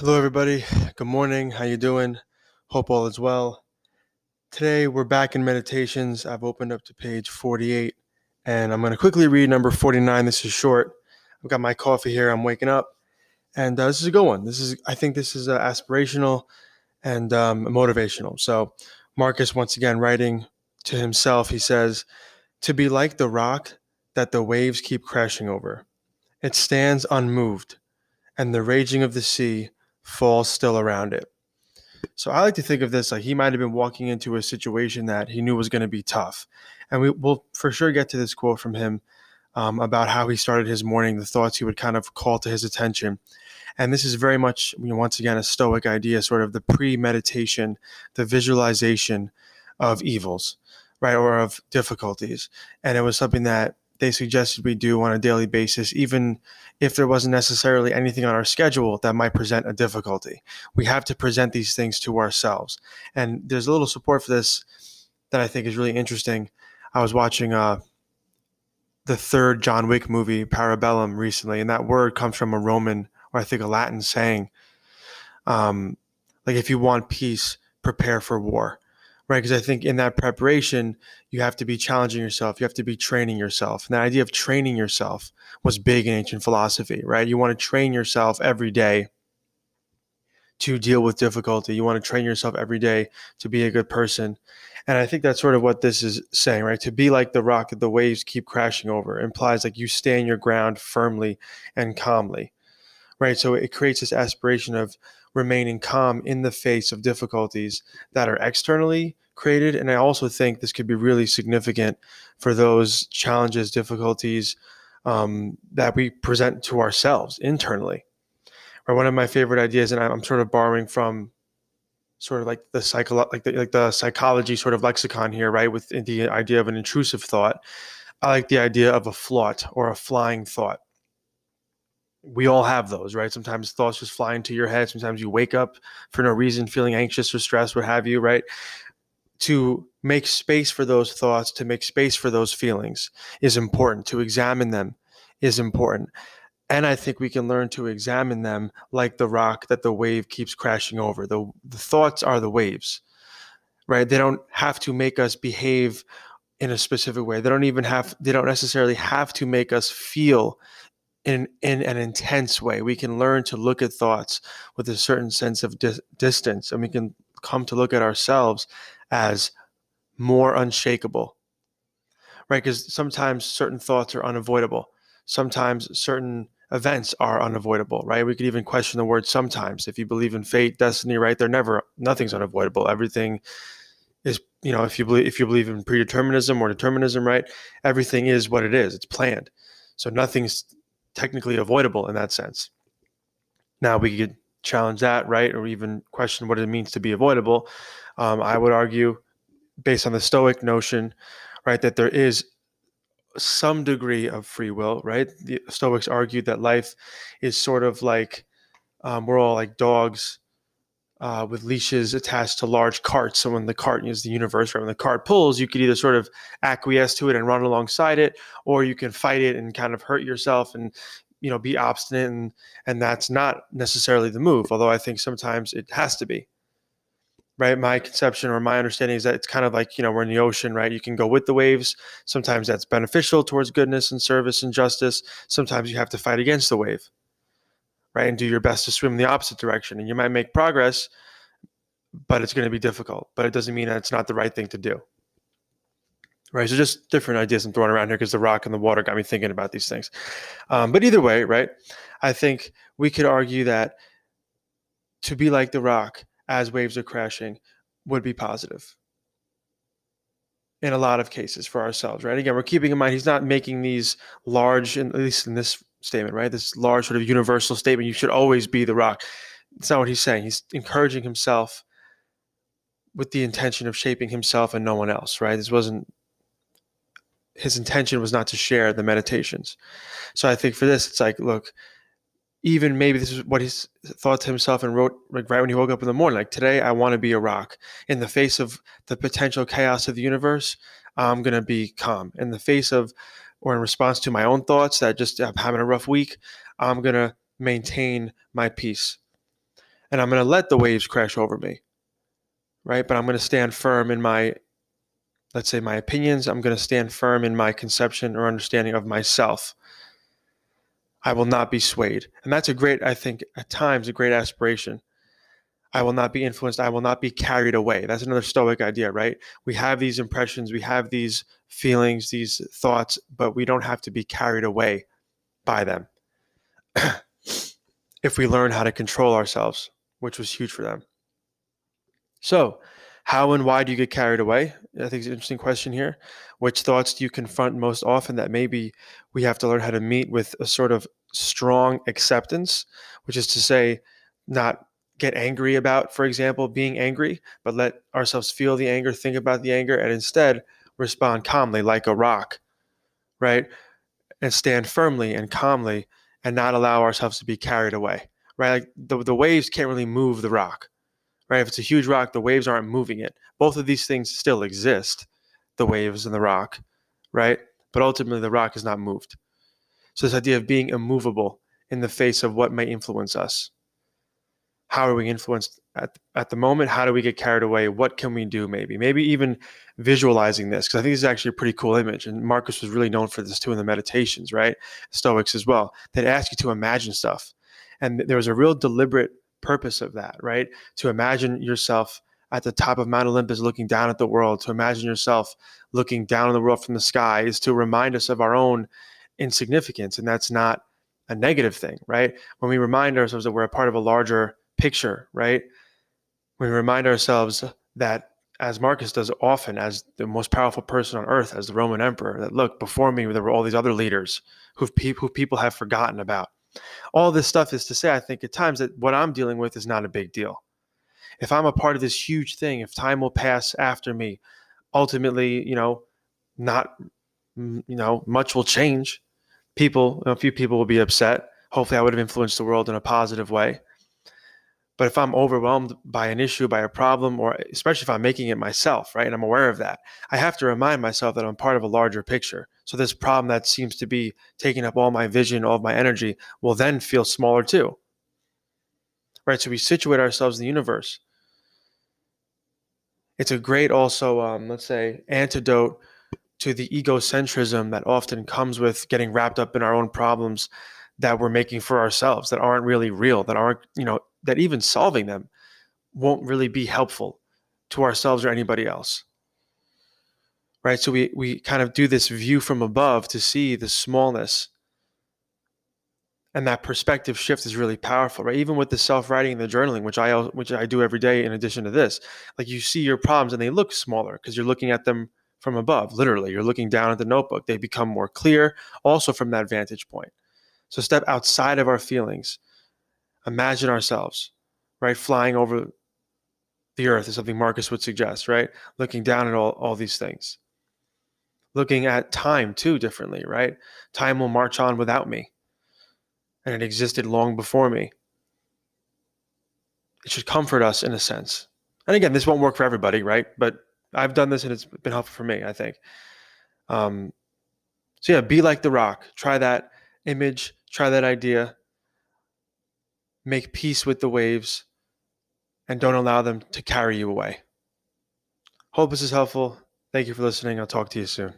Hello, everybody. Good morning. How you doing? Hope all is well. Today we're back in meditations. I've opened up to page 48, and I'm going to quickly read number 49. This is short. I've got my coffee here. I'm waking up, and uh, this is a good one. This is, I think, this is uh, aspirational and um, motivational. So Marcus, once again, writing to himself, he says, "To be like the rock that the waves keep crashing over, it stands unmoved, and the raging of the sea." Falls still around it. So I like to think of this like he might have been walking into a situation that he knew was going to be tough. And we will for sure get to this quote from him um, about how he started his morning, the thoughts he would kind of call to his attention. And this is very much, you know, once again, a Stoic idea, sort of the pre-meditation, the visualization of evils, right, or of difficulties. And it was something that they suggested we do on a daily basis, even if there wasn't necessarily anything on our schedule that might present a difficulty. We have to present these things to ourselves. And there's a little support for this that I think is really interesting. I was watching uh, the third John Wick movie, Parabellum, recently, and that word comes from a Roman or I think a Latin saying, um, like, if you want peace, prepare for war right? Because I think in that preparation, you have to be challenging yourself. You have to be training yourself. And the idea of training yourself was big in ancient philosophy, right? You want to train yourself every day to deal with difficulty. You want to train yourself every day to be a good person. And I think that's sort of what this is saying, right? To be like the rock that the waves keep crashing over implies like you stand your ground firmly and calmly, right? So it creates this aspiration of remaining calm in the face of difficulties that are externally created. And I also think this could be really significant for those challenges, difficulties um, that we present to ourselves internally. Or one of my favorite ideas, and I'm sort of borrowing from sort of like the psycho like the, like the psychology sort of lexicon here, right? With the idea of an intrusive thought. I like the idea of a float or a flying thought we all have those, right? Sometimes thoughts just fly into your head. Sometimes you wake up for no reason, feeling anxious or stressed, what have you, right? To make space for those thoughts, to make space for those feelings is important. To examine them is important. And I think we can learn to examine them like the rock that the wave keeps crashing over. The, the thoughts are the waves, right? They don't have to make us behave in a specific way. They don't even have, they don't necessarily have to make us feel in in an intense way. We can learn to look at thoughts with a certain sense of di- distance, and we can come to look at ourselves as more unshakable. Right? Because sometimes certain thoughts are unavoidable. Sometimes certain events are unavoidable, right? We could even question the word sometimes. If you believe in fate, destiny, right? They're never nothing's unavoidable. Everything is, you know, if you believe if you believe in predeterminism or determinism, right? Everything is what it is. It's planned. So nothing's technically avoidable in that sense. Now we could challenge that, right, or even question what it means to be avoidable. Um, I would argue, based on the Stoic notion, right, that there is some degree of free will, right? The Stoics argued that life is sort of like um, we're all like dogs uh, with leashes attached to large carts. So when the cart is the universe, right? When the cart pulls, you could either sort of acquiesce to it and run alongside it, or you can fight it and kind of hurt yourself and you know be obstinate and and that's not necessarily the move although i think sometimes it has to be. Right? My conception or my understanding is that it's kind of like you know we're in the ocean right? You can go with the waves. Sometimes that's beneficial towards goodness and service and justice. Sometimes you have to fight against the wave right? And do your best to swim in the opposite direction. And you might make progress, but it's going to be difficult. But it doesn't mean that it's not the right thing to do. Right. So just different ideas I'm throwing around here because the rock and the water got me thinking about these things. Um, but either way, right, I think we could argue that to be like the rock as waves are crashing would be positive in a lot of cases for ourselves, right? Again, we're keeping in mind he's not making these large, at least in this statement, right? This large sort of universal statement. You should always be the rock. It's not what he's saying. He's encouraging himself with the intention of shaping himself and no one else, right? This wasn't his intention was not to share the meditations. So I think for this, it's like, look, even maybe this is what he's thought to himself and wrote like right when he woke up in the morning. Like today, I want to be a rock. In the face of the potential chaos of the universe, I'm gonna be calm. In the face of or in response to my own thoughts that just I'm having a rough week, I'm going to maintain my peace. and I'm going to let the waves crash over me. Right? But I'm going to stand firm in my let's say my opinions, I'm going to stand firm in my conception or understanding of myself. I will not be swayed. And that's a great, I think, at times, a great aspiration. I will not be influenced. I will not be carried away. That's another Stoic idea, right? We have these impressions, we have these feelings, these thoughts, but we don't have to be carried away by them. if we learn how to control ourselves, which was huge for them. So, how and why do you get carried away? I think it's an interesting question here. Which thoughts do you confront most often that maybe we have to learn how to meet with a sort of strong acceptance, which is to say, not get angry about, for example, being angry, but let ourselves feel the anger, think about the anger, and instead respond calmly like a rock, right? And stand firmly and calmly and not allow ourselves to be carried away, right? Like the, the waves can't really move the rock, right? If it's a huge rock, the waves aren't moving it. Both of these things still exist, the waves and the rock, right? But ultimately, the rock is not moved. So, this idea of being immovable in the face of what may influence us. How are we influenced at, at the moment? How do we get carried away? What can we do, maybe? Maybe even visualizing this, because I think this is actually a pretty cool image. And Marcus was really known for this too in the meditations, right? Stoics as well. They'd ask you to imagine stuff. And there was a real deliberate purpose of that, right? To imagine yourself at the top of Mount Olympus looking down at the world, to imagine yourself looking down on the world from the sky is to remind us of our own insignificance. And that's not a negative thing, right? When we remind ourselves that we're a part of a larger picture, right? We remind ourselves that, as Marcus does often, as the most powerful person on earth, as the Roman emperor, that look, before me, there were all these other leaders who people have forgotten about all this stuff is to say, I think at times that what I'm dealing with is not a big deal. If I'm a part of this huge thing, if time will pass after me, ultimately, you know, not, mm, you know, much will change. People, a few people will be upset. Hopefully, I would have influenced the world in a positive way. But if I'm overwhelmed by an issue, by a problem, or especially if I'm making it myself, right, and I'm aware of that, I have to remind myself that I'm part of a larger picture. So this problem that seems to be taking up all my vision, all of my energy, will then feel smaller too. Right? So we situate ourselves in the universe. It's a great also, um, let's say, antidote to the egocentrism that often comes with getting wrapped up in our own problems that we're making for ourselves that aren't really real, that aren't, you know, that even solving them won't really be helpful to ourselves or anybody else. Right? So we we kind of do this view from above to see the smallness. And that perspective shift is really powerful, right? Even with the self-writing and the journaling, which I which I do every day in addition to this, like you see your problems and they look smaller because you're looking at them from above, literally. You're looking down at the notebook. They become more clear also from that vantage point. So step outside of our feelings. Imagine ourselves, right? Flying over the earth is something Marcus would suggest, right? Looking down at all, all these things. Looking at time too differently, right? Time will march on without me. And it existed long before me. It should comfort us in a sense. And again, this won't work for everybody, right? But I've done this and it's been helpful for me, I think. Um, so yeah, be like the rock. Try that image Try that idea. Make peace with the waves and don't allow them to carry you away. Hope this is helpful. Thank you for listening. I'll talk to you soon.